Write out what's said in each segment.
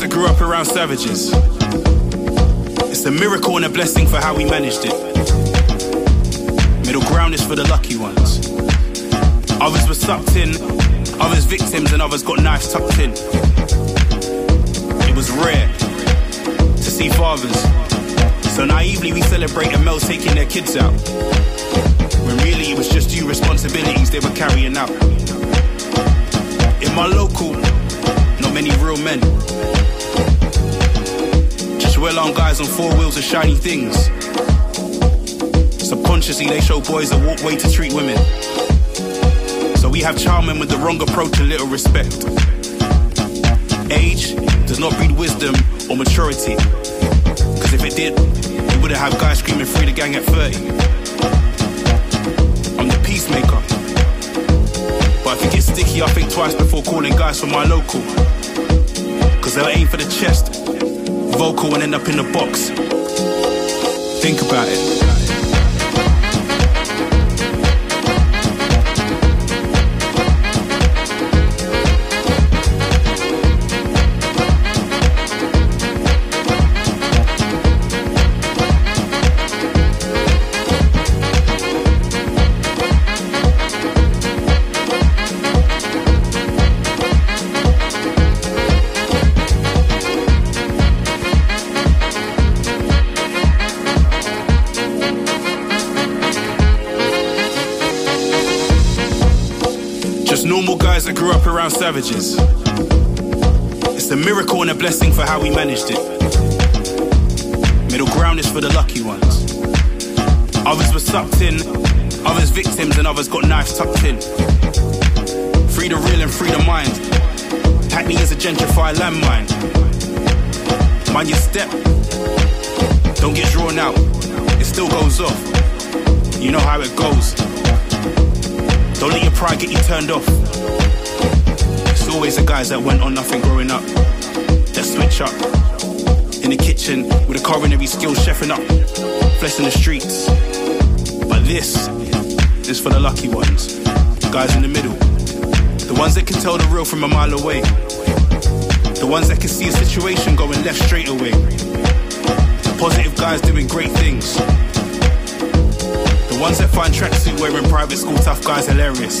That grew up around savages. It's a miracle and a blessing for how we managed it. Middle ground is for the lucky ones. Others were sucked in, others victims, and others got knives tucked in. It was rare to see fathers. So naively we celebrate the male taking their kids out. When really it was just due responsibilities they were carrying out. In my local, many real men. Just well armed guys on four wheels of shiny things. Subconsciously they show boys a walk way to treat women. So we have charming with the wrong approach and little respect. Age does not breed wisdom or maturity. Cause if it did, we wouldn't have guys screaming free the gang at 30. I'm the peacemaker. But if it gets sticky, I think twice before calling guys from my local. Cause they'll aim for the chest, vocal and end up in the box. Think about it. Around savages. It's a miracle and a blessing for how we managed it. Middle ground is for the lucky ones. Others were sucked in, others victims, and others got knives tucked in. Free the real and free the mind. Hackney is a gentrified landmine. Mind your step. Don't get drawn out. It still goes off. You know how it goes. Don't let your pride get you turned off always the guys that went on nothing growing up. That switch up. In the kitchen with a culinary skills chefing up. Flesh in the streets. But this is for the lucky ones. The guys in the middle. The ones that can tell the real from a mile away. The ones that can see a situation going left straight away. The positive guys doing great things. The ones that find tracksuit wearing private school tough guys hilarious.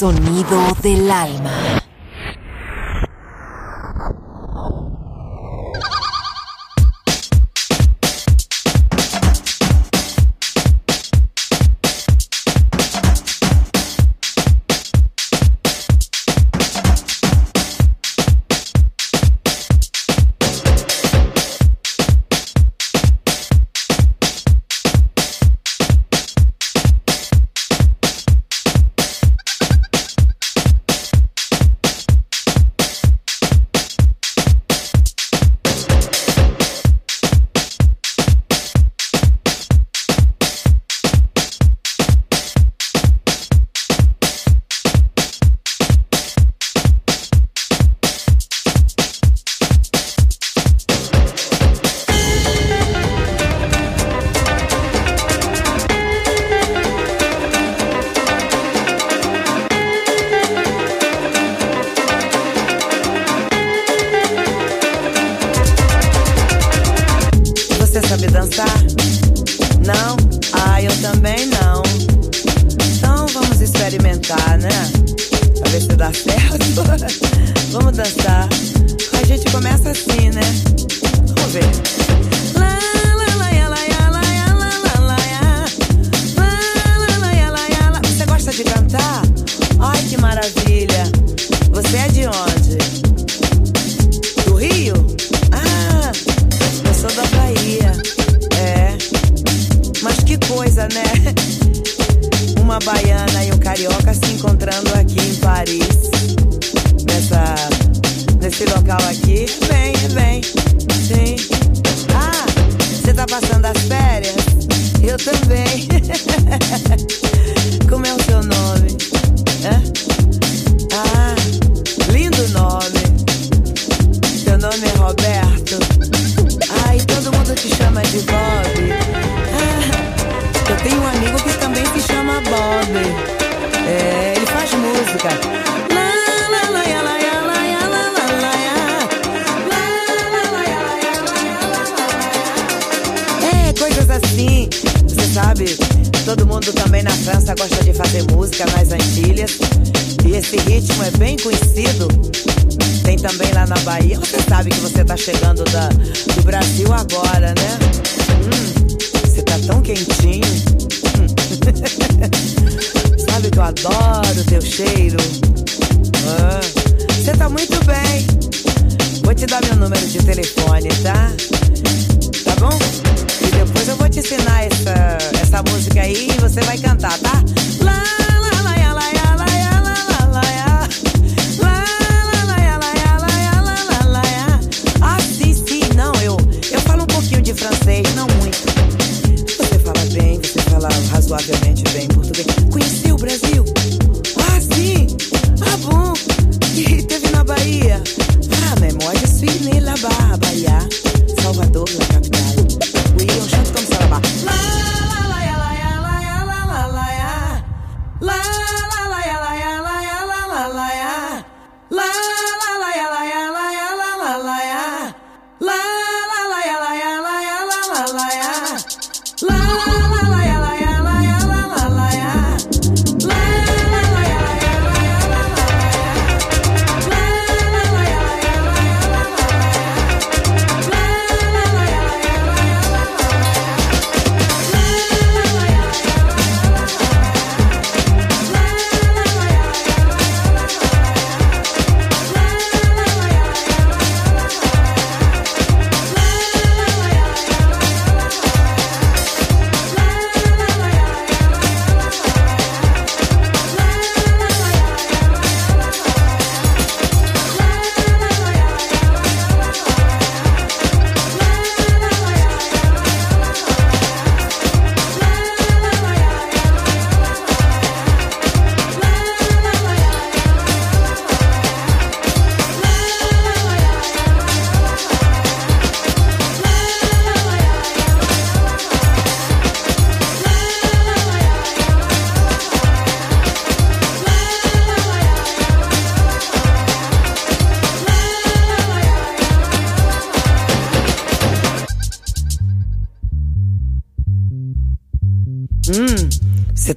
Sonido del alma. sabe que você tá chegando da, do Brasil agora, né? Hum, você tá tão quentinho. Hum. Sabe que eu adoro teu cheiro. Ah, você tá muito bem. Vou te dar meu número de telefone, tá? Tá bom? E depois eu vou te ensinar essa, essa música aí e você vai cantar, tá? Lá razoavelmente bem português. Conheci o Brasil? Ah, sim! Ah, bom! E teve na Bahia? Ah, memória, suis né, là-bas.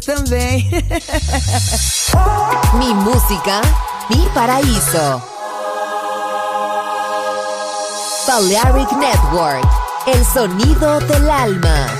mi música, mi paraíso. Balearic Network, el sonido del alma.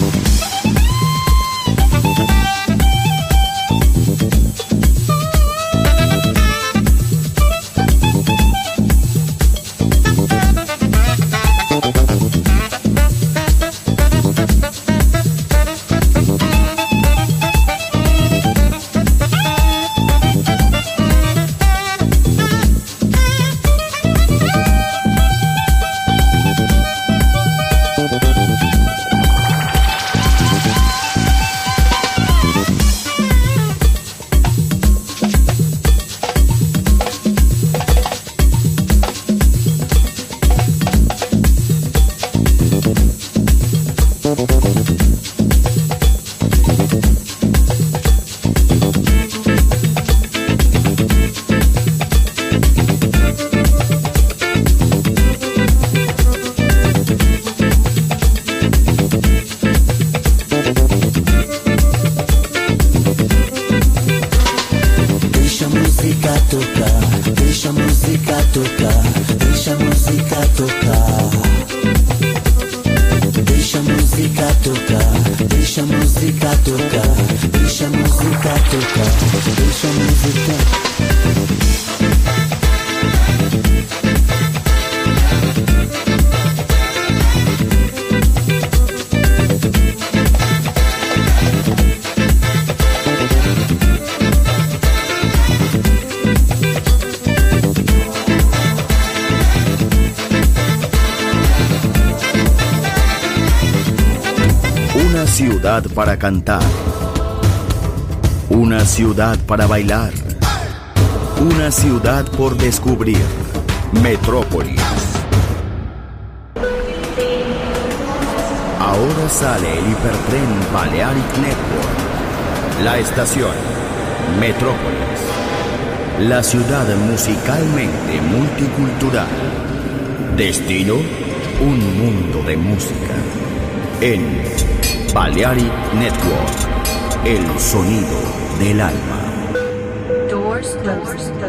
Cantar. Una ciudad para bailar. Una ciudad por descubrir. Metrópolis. Ahora sale el hipertren Balearic Network. La estación Metrópolis. La ciudad musicalmente multicultural. Destino, un mundo de música. En Balearic Network, el sonido del alma. Doors closed.